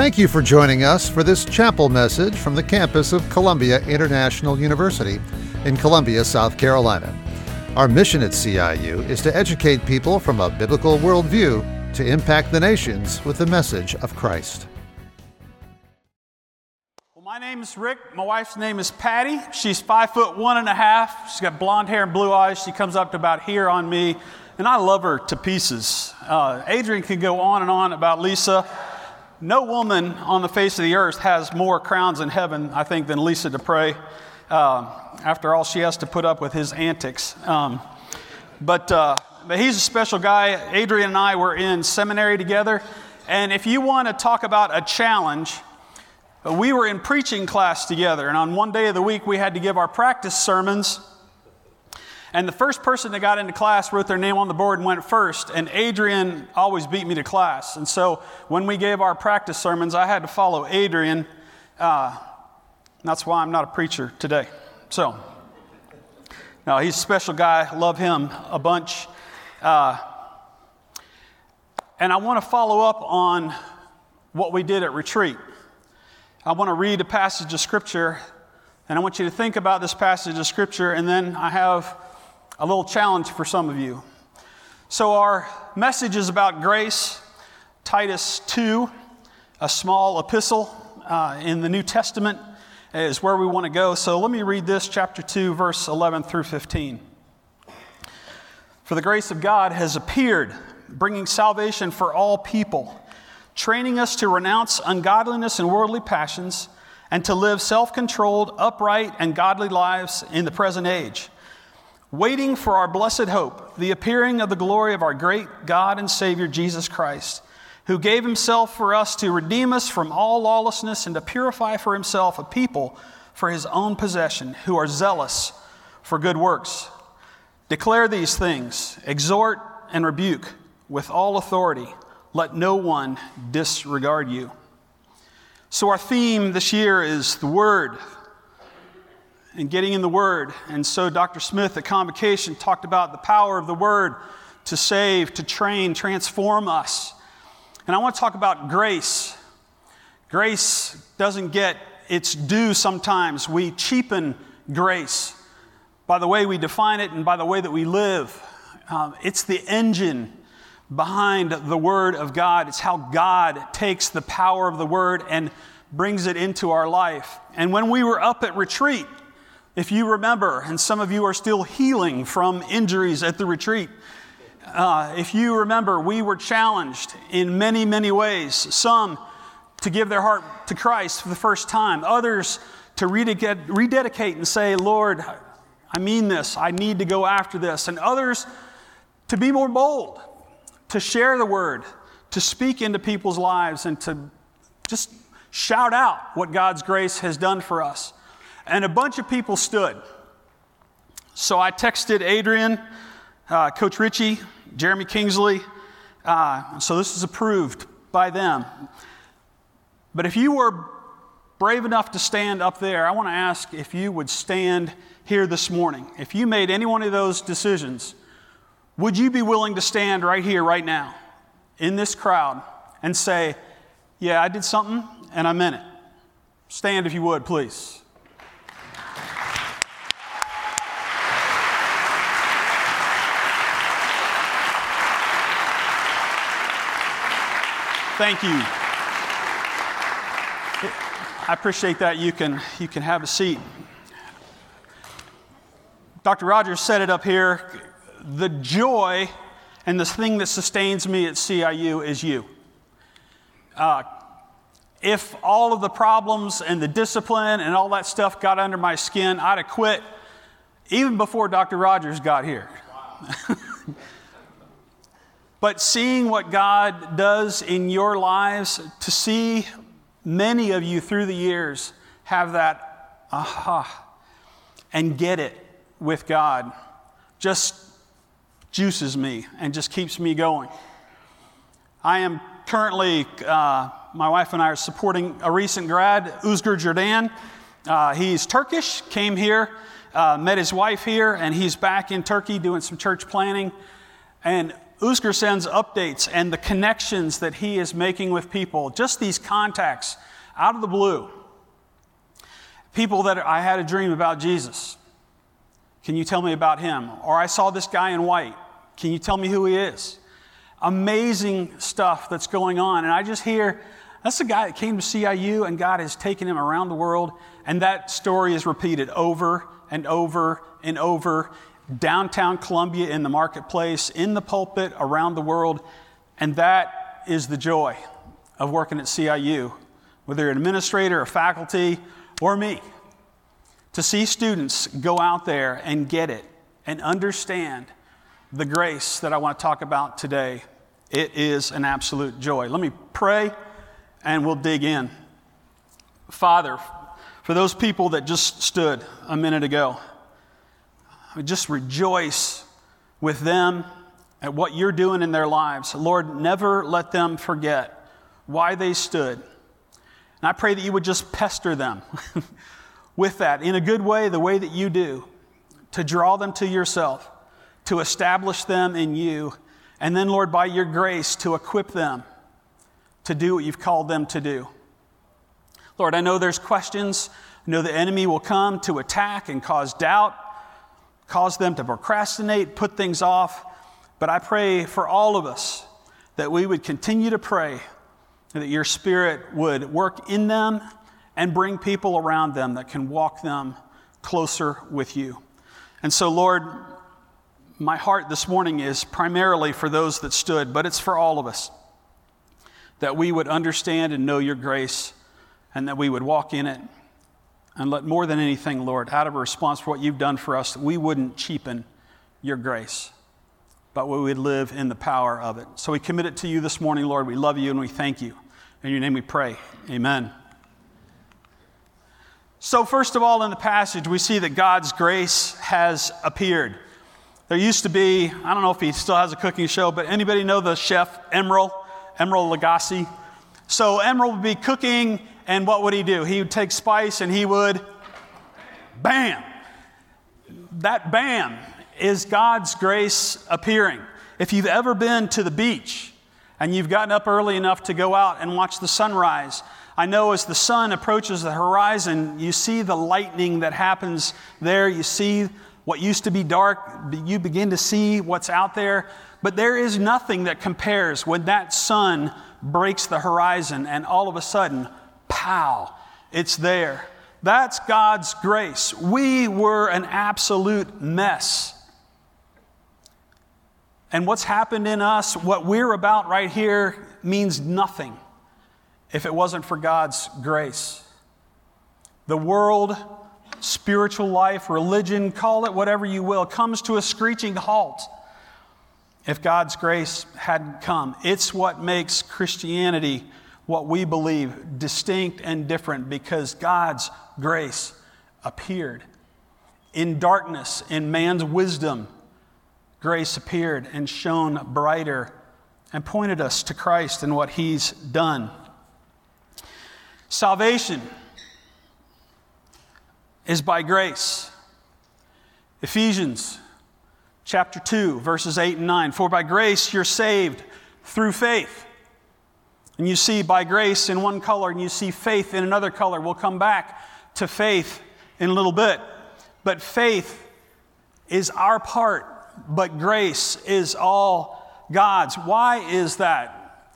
Thank you for joining us for this chapel message from the campus of Columbia International University in Columbia, South Carolina. Our mission at CIU is to educate people from a biblical worldview to impact the nations with the message of Christ. Well, my name is Rick. My wife's name is Patty. She's five foot one and a half. She's got blonde hair and blue eyes. She comes up to about here on me, and I love her to pieces. Uh, Adrian can go on and on about Lisa. No woman on the face of the earth has more crowns in heaven, I think, than Lisa Dupre. Uh, after all, she has to put up with his antics. Um, but, uh, but he's a special guy. Adrian and I were in seminary together. And if you want to talk about a challenge, we were in preaching class together. And on one day of the week, we had to give our practice sermons. And the first person that got into class wrote their name on the board and went first. And Adrian always beat me to class. And so when we gave our practice sermons, I had to follow Adrian. Uh, that's why I'm not a preacher today. So, no, he's a special guy. Love him a bunch. Uh, and I want to follow up on what we did at retreat. I want to read a passage of Scripture, and I want you to think about this passage of Scripture, and then I have a little challenge for some of you. So, our message is about grace, Titus 2, a small epistle uh, in the New Testament, is where we want to go. So, let me read this, chapter 2, verse 11 through 15. For the grace of God has appeared, bringing salvation for all people, training us to renounce ungodliness and worldly passions, and to live self controlled, upright, and godly lives in the present age waiting for our blessed hope, the appearing of the glory of our great God and Savior Jesus Christ, who gave himself for us to redeem us from all lawlessness and to purify for himself a people for his own possession who are zealous for good works. Declare these things, exhort and rebuke with all authority. Let no one disregard you. So, our theme this year is the Word and getting in the Word. And so Dr. Smith at Convocation talked about the power of the Word to save, to train, transform us. And I want to talk about grace. Grace doesn't get its due sometimes. We cheapen grace by the way we define it and by the way that we live. Um, it's the engine behind the Word of God. It's how God takes the power of the Word and brings it into our life. And when we were up at retreat, if you remember, and some of you are still healing from injuries at the retreat, uh, if you remember, we were challenged in many, many ways. Some to give their heart to Christ for the first time, others to rededicate, rededicate and say, Lord, I mean this, I need to go after this, and others to be more bold, to share the word, to speak into people's lives, and to just shout out what God's grace has done for us and a bunch of people stood. So I texted Adrian, uh, Coach Ritchie, Jeremy Kingsley. Uh, so this is approved by them. But if you were brave enough to stand up there, I want to ask if you would stand here this morning. If you made any one of those decisions, would you be willing to stand right here, right now, in this crowd and say, Yeah, I did something and I meant it? Stand if you would, please. Thank you. I appreciate that. You can, you can have a seat. Dr. Rogers said it up here the joy and the thing that sustains me at CIU is you. Uh, if all of the problems and the discipline and all that stuff got under my skin, I'd have quit even before Dr. Rogers got here. Wow. But seeing what God does in your lives, to see many of you through the years have that aha and get it with God just juices me and just keeps me going. I am currently, uh, my wife and I are supporting a recent grad, Uzgur Jordan. Uh, he's Turkish, came here, uh, met his wife here, and he's back in Turkey doing some church planning. And Usker sends updates and the connections that he is making with people, just these contacts out of the blue. People that I had a dream about Jesus. Can you tell me about him? Or I saw this guy in white. Can you tell me who he is? Amazing stuff that's going on. And I just hear that's the guy that came to CIU and God has taken him around the world. And that story is repeated over and over and over downtown Columbia in the marketplace, in the pulpit, around the world. And that is the joy of working at CIU, whether you're an administrator, a faculty, or me. To see students go out there and get it and understand the grace that I want to talk about today. It is an absolute joy. Let me pray and we'll dig in. Father, for those people that just stood a minute ago, I just rejoice with them at what you're doing in their lives. Lord, never let them forget why they stood. And I pray that you would just pester them with that in a good way, the way that you do, to draw them to yourself, to establish them in you, and then, Lord, by your grace, to equip them to do what you've called them to do. Lord, I know there's questions. I know the enemy will come to attack and cause doubt cause them to procrastinate, put things off. But I pray for all of us that we would continue to pray that your Spirit would work in them and bring people around them that can walk them closer with you. And so, Lord, my heart this morning is primarily for those that stood, but it's for all of us. That we would understand and know your grace and that we would walk in it and let more than anything, Lord, out of a response for what you've done for us, we wouldn't cheapen your grace, but we would live in the power of it. So we commit it to you this morning, Lord. We love you and we thank you. In your name we pray. Amen. So, first of all, in the passage, we see that God's grace has appeared. There used to be, I don't know if he still has a cooking show, but anybody know the chef Emeril, Emeril Lagasse? So Emeril would be cooking and what would he do? He would take spice and he would bam. That bam is God's grace appearing. If you've ever been to the beach and you've gotten up early enough to go out and watch the sunrise, I know as the sun approaches the horizon, you see the lightning that happens there. You see what used to be dark, you begin to see what's out there. But there is nothing that compares when that sun breaks the horizon and all of a sudden, pow, it's there. That's God's grace. We were an absolute mess. And what's happened in us, what we're about right here, means nothing if it wasn't for God's grace. The world, spiritual life, religion, call it whatever you will, comes to a screeching halt if God's grace hadn't come. It's what makes Christianity what we believe distinct and different because God's grace appeared. In darkness, in man's wisdom, grace appeared and shone brighter and pointed us to Christ and what he's done. Salvation is by grace. Ephesians chapter 2, verses 8 and 9. For by grace you're saved through faith and you see by grace in one color and you see faith in another color. We'll come back to faith in a little bit. But faith is our part, but grace is all God's. Why is that?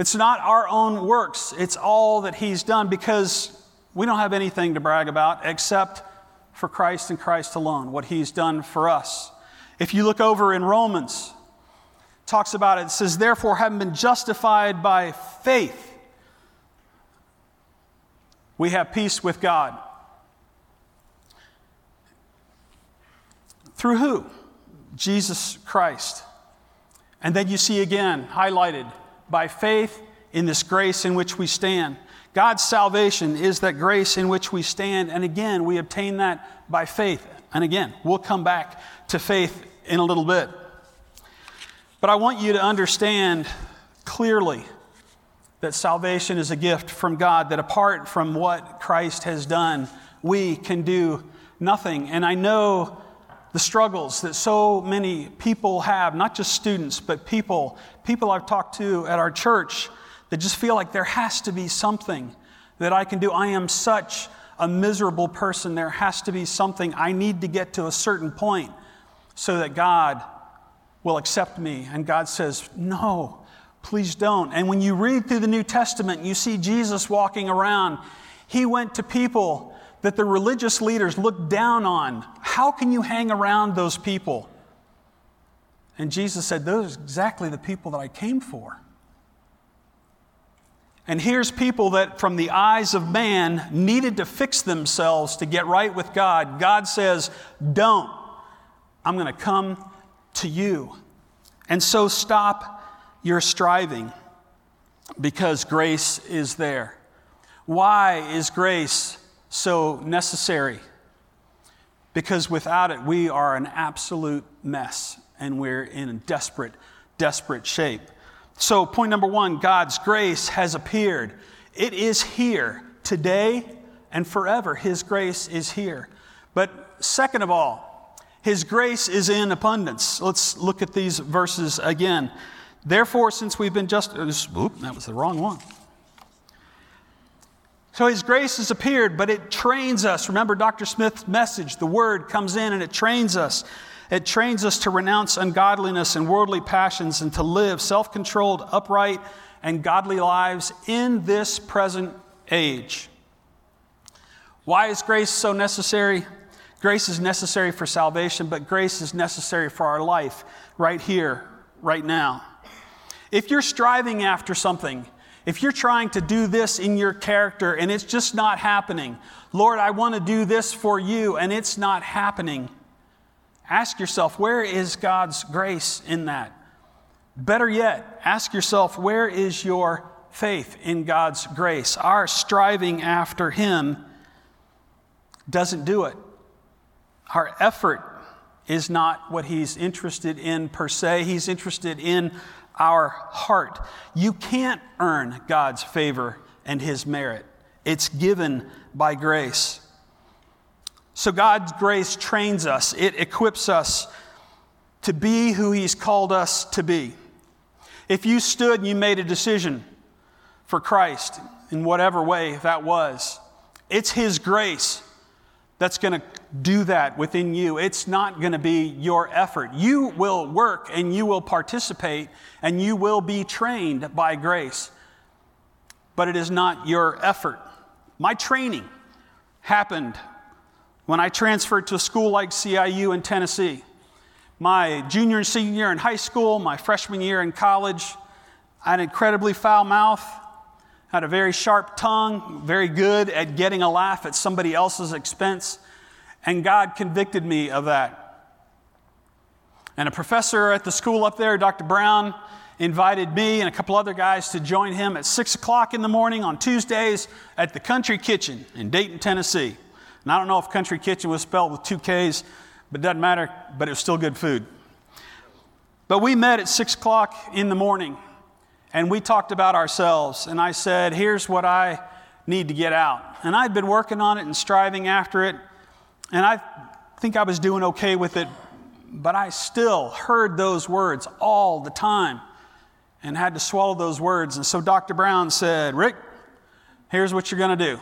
It's not our own works, it's all that He's done because we don't have anything to brag about except for Christ and Christ alone, what He's done for us. If you look over in Romans, talks about it. It says, Therefore, having been justified by faith, we have peace with God. Through who? Jesus Christ. And then you see again, highlighted, by faith in this grace in which we stand. God's salvation is that grace in which we stand. And again, we obtain that by faith. And again, we'll come back to faith in a little bit. But I want you to understand clearly that salvation is a gift from God, that apart from what Christ has done, we can do nothing. And I know the struggles that so many people have, not just students, but people, people I've talked to at our church that just feel like there has to be something that I can do. I am such a miserable person. There has to be something. I need to get to a certain point so that God will accept me. And God says, No, please don't. And when you read through the New Testament, you see Jesus walking around. He went to people that the religious leaders looked down on. How can you hang around those people? And Jesus said, Those are exactly the people that I came for. And here's people that, from the eyes of man, needed to fix themselves to get right with God. God says, Don't. I'm going to come to you. And so stop your striving because grace is there. Why is grace so necessary? Because without it, we are an absolute mess and we're in desperate, desperate shape. So, point number one God's grace has appeared. It is here today and forever. His grace is here. But, second of all, His grace is in abundance. Let's look at these verses again. Therefore, since we've been just, uh, oop, that was the wrong one. So his grace has appeared, but it trains us. Remember Dr. Smith's message the word comes in and it trains us. It trains us to renounce ungodliness and worldly passions and to live self controlled, upright, and godly lives in this present age. Why is grace so necessary? Grace is necessary for salvation, but grace is necessary for our life right here, right now. If you're striving after something, if you're trying to do this in your character and it's just not happening, Lord, I want to do this for you and it's not happening, Ask yourself, where is God's grace in that? Better yet, ask yourself, where is your faith in God's grace? Our striving after Him doesn't do it. Our effort is not what He's interested in per se, He's interested in our heart. You can't earn God's favor and His merit, it's given by grace. So God's grace trains us, it equips us to be who He's called us to be. If you stood and you made a decision for Christ in whatever way that was, it's His grace that's going to do that within you. It's not going to be your effort. You will work and you will participate and you will be trained by grace, but it is not your effort. My training happened when I transferred to a school like CIU in Tennessee. My junior and senior year in high school, my freshman year in college, I had an incredibly foul mouth, had a very sharp tongue, very good at getting a laugh at somebody else's expense, and God convicted me of that. And a professor at the school up there, Dr. Brown, invited me and a couple other guys to join him at 6 o'clock in the morning on Tuesdays at the Country Kitchen in Dayton, Tennessee. And I don't know if Country Kitchen was spelled with two K's, but it doesn't matter, but it was still good food. But we met at six o'clock in the morning and we talked about ourselves. And I said, Here's what I need to get out. And I'd been working on it and striving after it. And I think I was doing okay with it, but I still heard those words all the time and had to swallow those words. And so Dr. Brown said, Rick, here's what you're going to do.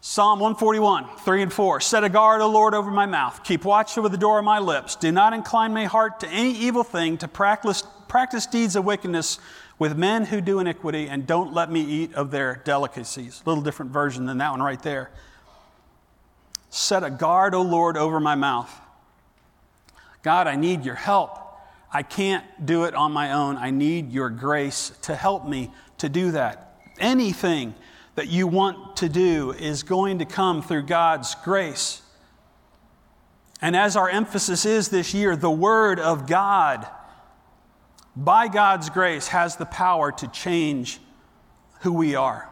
Psalm 141, 3 and 4. Set a guard, O Lord, over my mouth. Keep watch over the door of my lips. Do not incline my heart to any evil thing, to practice, practice deeds of wickedness with men who do iniquity, and don't let me eat of their delicacies. A little different version than that one right there. Set a guard, O Lord, over my mouth. God, I need your help. I can't do it on my own. I need your grace to help me to do that. Anything that you want to do is going to come through God's grace. And as our emphasis is this year, the Word of God, by God's grace, has the power to change who we are.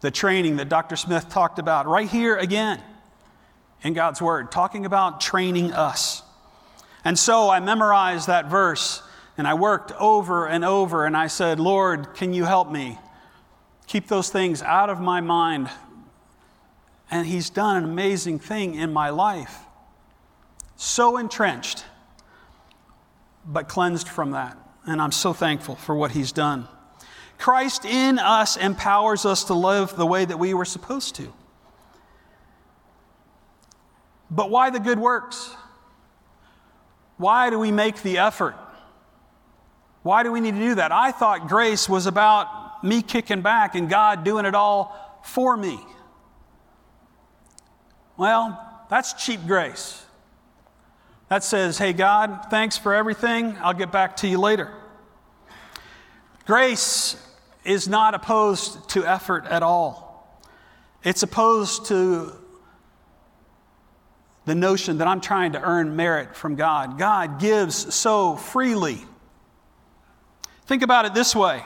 The training that Dr. Smith talked about right here again in God's Word, talking about training us. And so I memorized that verse and I worked over and over and I said, Lord, can you help me? keep those things out of my mind. And He's done an amazing thing in my life. so entrenched, but cleansed from that. And I'm so thankful for what he's done. Christ in us empowers us to live the way that we were supposed to. But why the good works? Why do we make the effort? Why do we need to do that? I thought grace was about me kicking back and God doing it all for me. Well, that's cheap grace. That says, hey, God, thanks for everything. I'll get back to you later. Grace is not opposed to effort at all, it's opposed to the notion that I'm trying to earn merit from God. God gives so freely. Think about it this way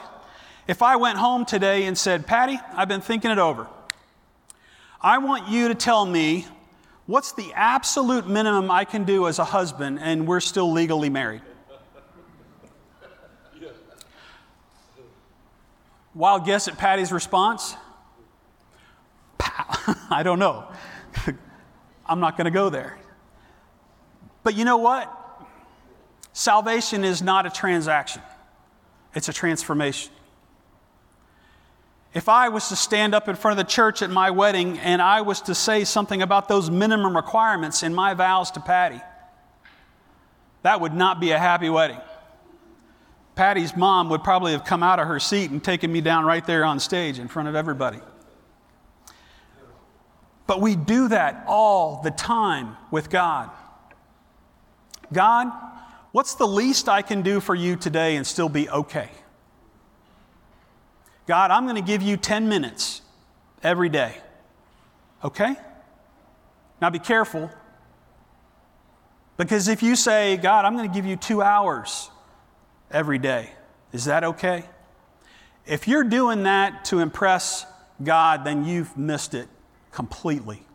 if I went home today and said, Patty, I've been thinking it over. I want you to tell me what's the absolute minimum I can do as a husband and we're still legally married? Wild guess at Patty's response? I don't know. I'm not going to go there. But you know what? Salvation is not a transaction, it's a transformation. If I was to stand up in front of the church at my wedding and I was to say something about those minimum requirements in my vows to Patty, that would not be a happy wedding. Patty's mom would probably have come out of her seat and taken me down right there on stage in front of everybody. But we do that all the time with God. God, what's the least I can do for you today and still be okay? God, I'm going to give you 10 minutes every day. Okay? Now be careful. Because if you say, God, I'm going to give you two hours every day, is that okay? If you're doing that to impress God, then you've missed it completely.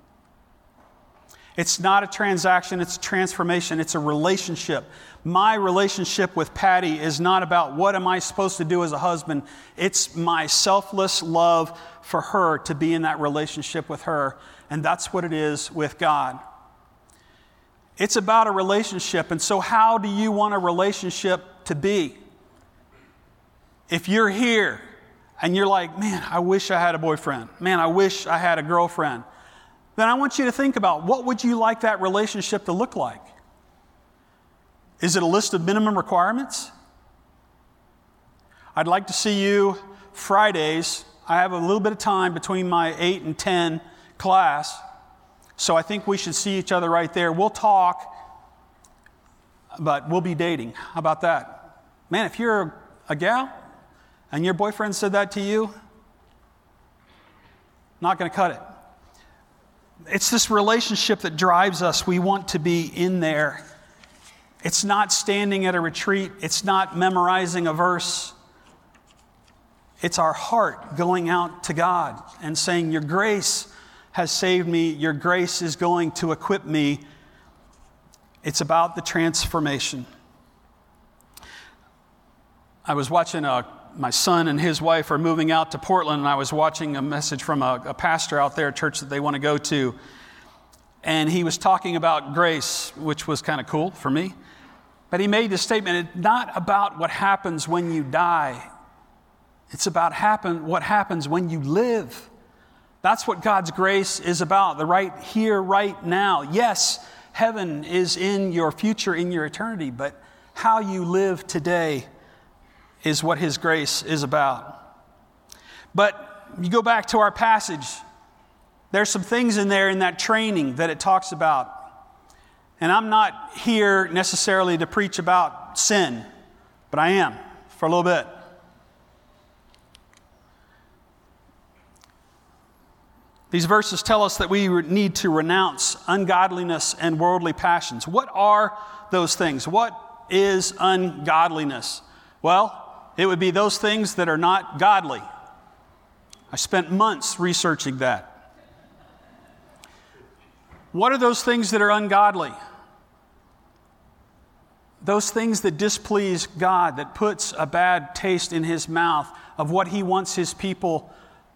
It's not a transaction, it's a transformation, it's a relationship. My relationship with Patty is not about what am I supposed to do as a husband. It's my selfless love for her to be in that relationship with her. And that's what it is with God. It's about a relationship. And so, how do you want a relationship to be? If you're here and you're like, man, I wish I had a boyfriend. Man, I wish I had a girlfriend. Then I want you to think about what would you like that relationship to look like? Is it a list of minimum requirements? I'd like to see you Fridays. I have a little bit of time between my 8 and 10 class, so I think we should see each other right there. We'll talk, but we'll be dating. How about that? Man, if you're a gal, and your boyfriend said that to you, not going to cut it. It's this relationship that drives us. We want to be in there. It's not standing at a retreat, it's not memorizing a verse. It's our heart going out to God and saying, Your grace has saved me, your grace is going to equip me. It's about the transformation. I was watching a my son and his wife are moving out to Portland, and I was watching a message from a, a pastor out there, a church that they want to go to. And he was talking about grace, which was kind of cool for me. But he made the statement it's not about what happens when you die, it's about happen, what happens when you live. That's what God's grace is about, the right here, right now. Yes, heaven is in your future, in your eternity, but how you live today is what His grace is about. But you go back to our passage, there's some things in there in that training that it talks about. And I'm not here necessarily to preach about sin, but I am for a little bit. These verses tell us that we need to renounce ungodliness and worldly passions. What are those things? What is ungodliness? Well, it would be those things that are not godly. I spent months researching that. What are those things that are ungodly? Those things that displease God, that puts a bad taste in his mouth of what he wants his people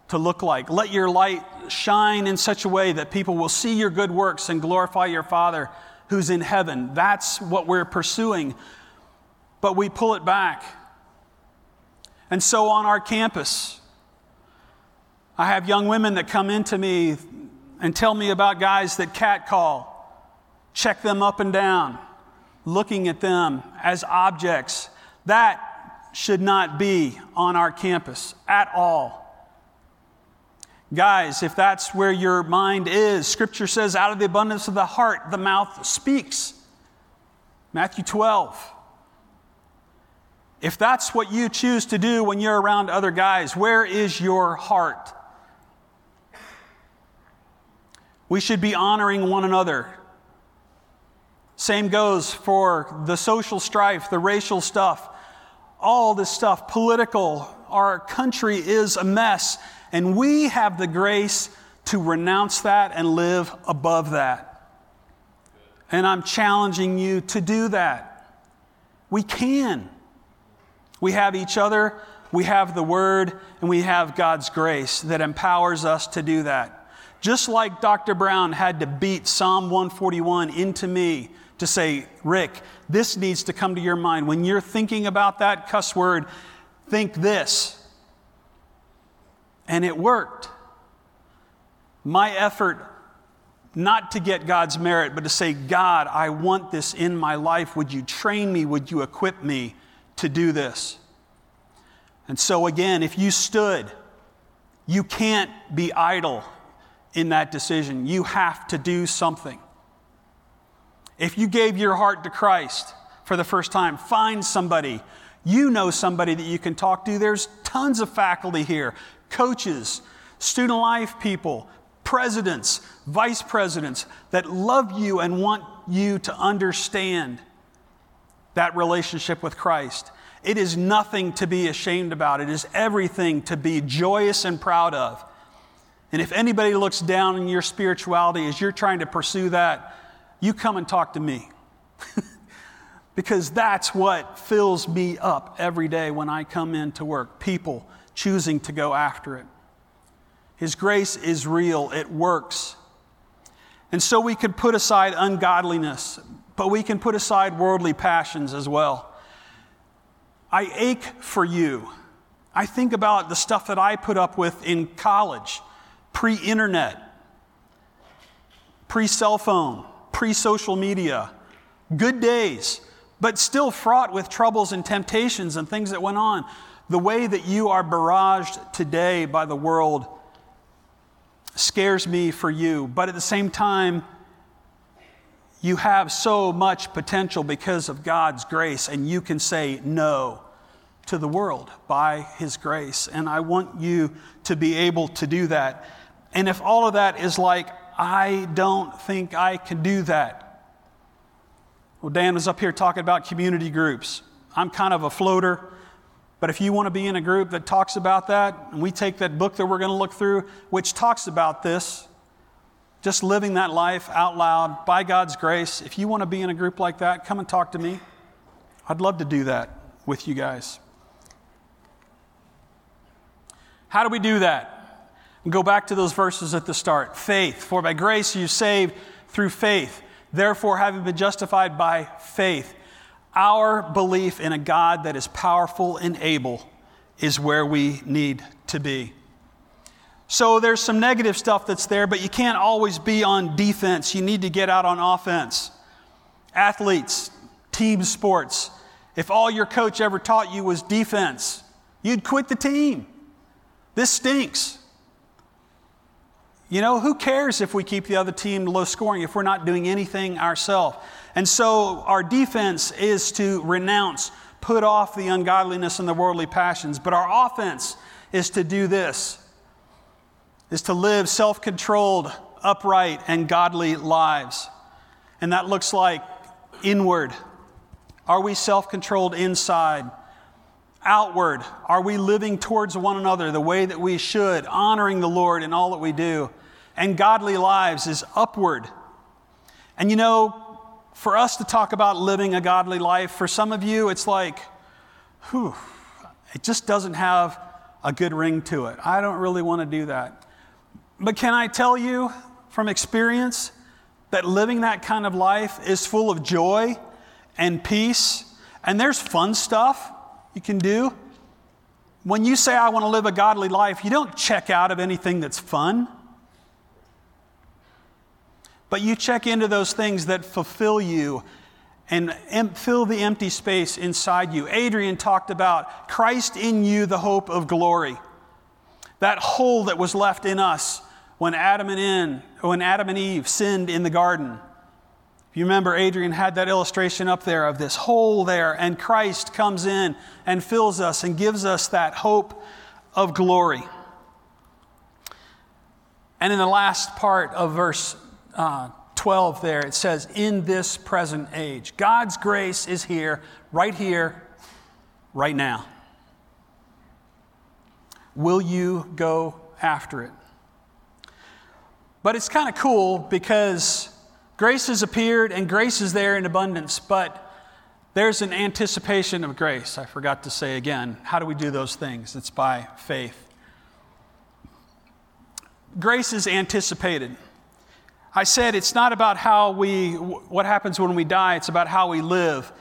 to look like. Let your light shine in such a way that people will see your good works and glorify your Father who's in heaven. That's what we're pursuing. But we pull it back. And so on our campus, I have young women that come into me and tell me about guys that catcall, check them up and down, looking at them as objects. That should not be on our campus at all. Guys, if that's where your mind is, Scripture says, out of the abundance of the heart, the mouth speaks. Matthew 12. If that's what you choose to do when you're around other guys, where is your heart? We should be honoring one another. Same goes for the social strife, the racial stuff, all this stuff, political. Our country is a mess. And we have the grace to renounce that and live above that. And I'm challenging you to do that. We can. We have each other, we have the Word, and we have God's grace that empowers us to do that. Just like Dr. Brown had to beat Psalm 141 into me to say, Rick, this needs to come to your mind. When you're thinking about that cuss word, think this. And it worked. My effort not to get God's merit, but to say, God, I want this in my life. Would you train me? Would you equip me to do this? And so, again, if you stood, you can't be idle in that decision. You have to do something. If you gave your heart to Christ for the first time, find somebody. You know somebody that you can talk to. There's tons of faculty here coaches, student life people, presidents, vice presidents that love you and want you to understand that relationship with Christ. It is nothing to be ashamed about. It is everything to be joyous and proud of. And if anybody looks down on your spirituality as you're trying to pursue that, you come and talk to me. because that's what fills me up every day when I come into work. People choosing to go after it. His grace is real, it works. And so we could put aside ungodliness, but we can put aside worldly passions as well. I ache for you. I think about the stuff that I put up with in college, pre internet, pre cell phone, pre social media. Good days, but still fraught with troubles and temptations and things that went on. The way that you are barraged today by the world scares me for you, but at the same time, you have so much potential because of God's grace, and you can say no to the world by His grace. And I want you to be able to do that. And if all of that is like, I don't think I can do that. Well, Dan was up here talking about community groups. I'm kind of a floater. But if you want to be in a group that talks about that, and we take that book that we're going to look through, which talks about this, just living that life out loud by God's grace, if you want to be in a group like that, come and talk to me. I'd love to do that with you guys. How do we do that? go back to those verses at the start. Faith. For by grace you saved through faith. Therefore, having been justified by faith, our belief in a God that is powerful and able is where we need to be. So there's some negative stuff that's there, but you can't always be on defense. You need to get out on offense. Athletes, team sports, if all your coach ever taught you was defense, you'd quit the team. This stinks. You know, who cares if we keep the other team low scoring if we're not doing anything ourselves? And so our defense is to renounce, put off the ungodliness and the worldly passions. But our offense is to do this is to live self-controlled, upright, and godly lives. And that looks like inward. Are we self-controlled inside? Outward. Are we living towards one another the way that we should, honoring the Lord in all that we do? And godly lives is upward. And you know, for us to talk about living a godly life, for some of you, it's like, whew, it just doesn't have a good ring to it. I don't really want to do that. But can I tell you from experience, that living that kind of life is full of joy and peace, and there's fun stuff you can do. When you say, I want to live a godly life, you don't check out of anything that's fun. But you check into those things that fulfill you and fill the empty space inside you. Adrian talked about Christ in you, the hope of glory. That hole that was left in us when Adam and, in, when Adam and Eve sinned in the garden. If you remember, Adrian had that illustration up there of this hole there, and Christ comes in and fills us and gives us that hope of glory. And in the last part of verse uh, 12, there it says, In this present age, God's grace is here, right here, right now. Will you go after it? But it's kind of cool because Grace has appeared and grace is there in abundance, but there's an anticipation of grace. I forgot to say again. How do we do those things? It's by faith. Grace is anticipated. I said it's not about how we, what happens when we die, it's about how we live,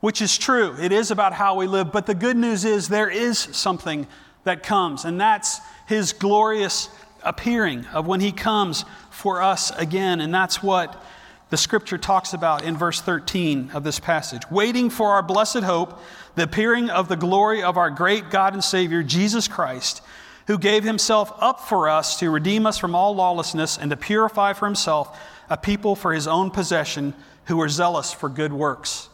which is true. It is about how we live. But the good news is there is something that comes, and that's His glorious appearing of when He comes for us again. And that's what the scripture talks about in verse 13 of this passage. Waiting for our blessed hope, the appearing of the glory of our great God and Savior, Jesus Christ, who gave himself up for us to redeem us from all lawlessness and to purify for himself a people for his own possession who are zealous for good works.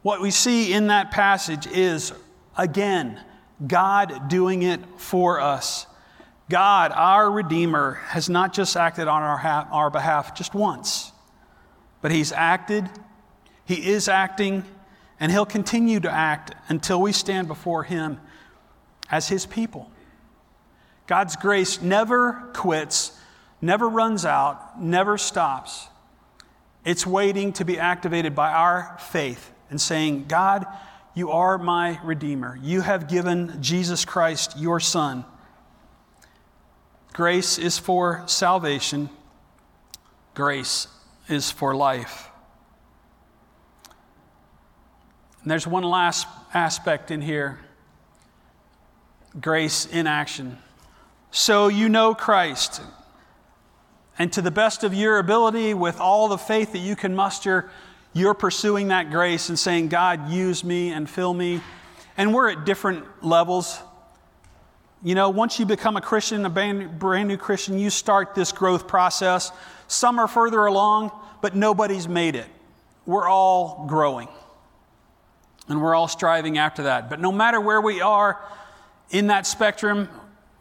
What we see in that passage is, again, God doing it for us. God, our Redeemer, has not just acted on our, ha- our behalf just once, but He's acted, He is acting, and He'll continue to act until we stand before Him as His people. God's grace never quits, never runs out, never stops. It's waiting to be activated by our faith and saying, God, you are my Redeemer. You have given Jesus Christ, your Son Grace is for salvation, grace is for life. And there's one last aspect in here grace in action. So you know Christ. And to the best of your ability, with all the faith that you can muster, you're pursuing that grace and saying, God, use me and fill me. And we're at different levels you know, once you become a Christian, a brand new Christian, you start this growth process. Some are further along, but nobody's made it. We're all growing. And we're all striving after that. But no matter where we are in that spectrum,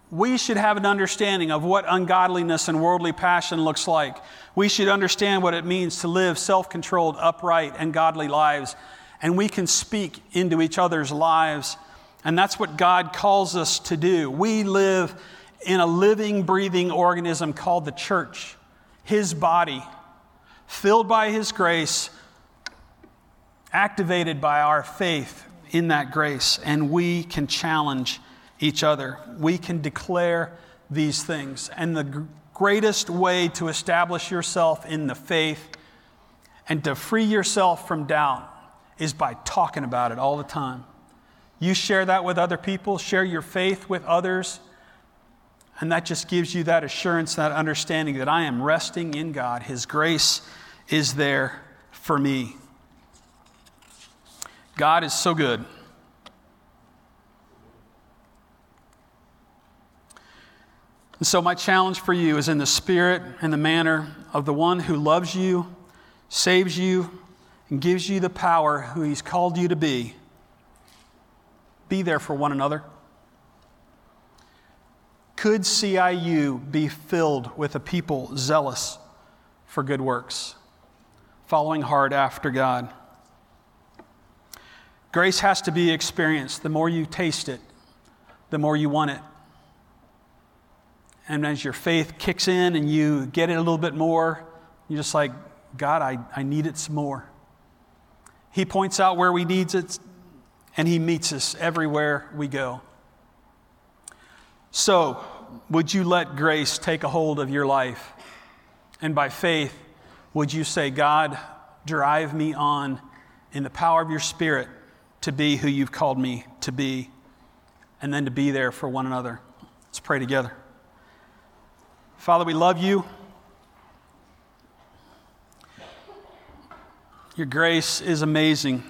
we should have an understanding of what ungodliness and worldly passion looks like. We should understand what it means to live self controlled, upright, and godly lives. And we can speak into each other's lives and that's what God calls us to do. We live in a living, breathing organism called the church, His body, filled by His grace, activated by our faith in that grace. And we can challenge each other. We can declare these things. And the greatest way to establish yourself in the faith and to free yourself from doubt is by talking about it all the time. You share that with other people, share your faith with others, and that just gives you that assurance, that understanding that I am resting in God. His grace is there for me. God is so good. And so, my challenge for you is in the spirit and the manner of the one who loves you, saves you, and gives you the power who he's called you to be be there for one another? Could CIU be filled with a people zealous for good works, following hard after God? Grace has to be experienced. The more you taste it, the more you want it. And as your faith kicks in and you get it a little bit more, you're just like, God, I, I need it some more. He points out where we need it and He meets us everywhere we go. So, would you let grace take a hold of your life and by faith would you say, God, drive me on in the power of your Spirit to be who you've called me to be, and then to be there for one another? Let's pray together. Father, we love you. Your grace is amazing.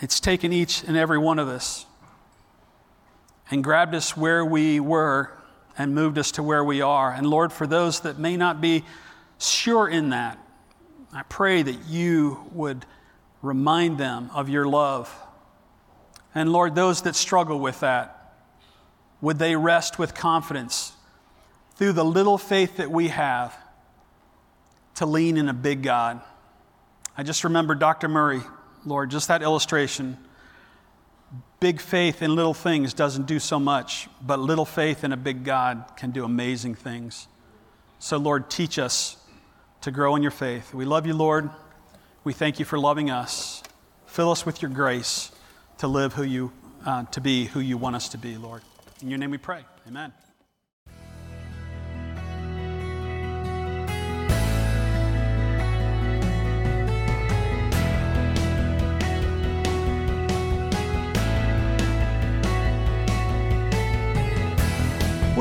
It's taken each and every one of us and grabbed us where we were and moved us to where we are. And Lord, for those that may not be sure in that, I pray that you would remind them of your love. And Lord, those that struggle with that, would they rest with confidence through the little faith that we have to lean in a big God? I just remember Dr. Murray, Lord, just that illustration. Big faith in little things doesn't do so much, but little faith in a big God can do amazing things. So, Lord, teach us to grow in your faith. We love you, Lord. We thank you for loving us. Fill us with your grace to live who you, uh, to be who you want us to be, Lord. In your name we pray. Amen.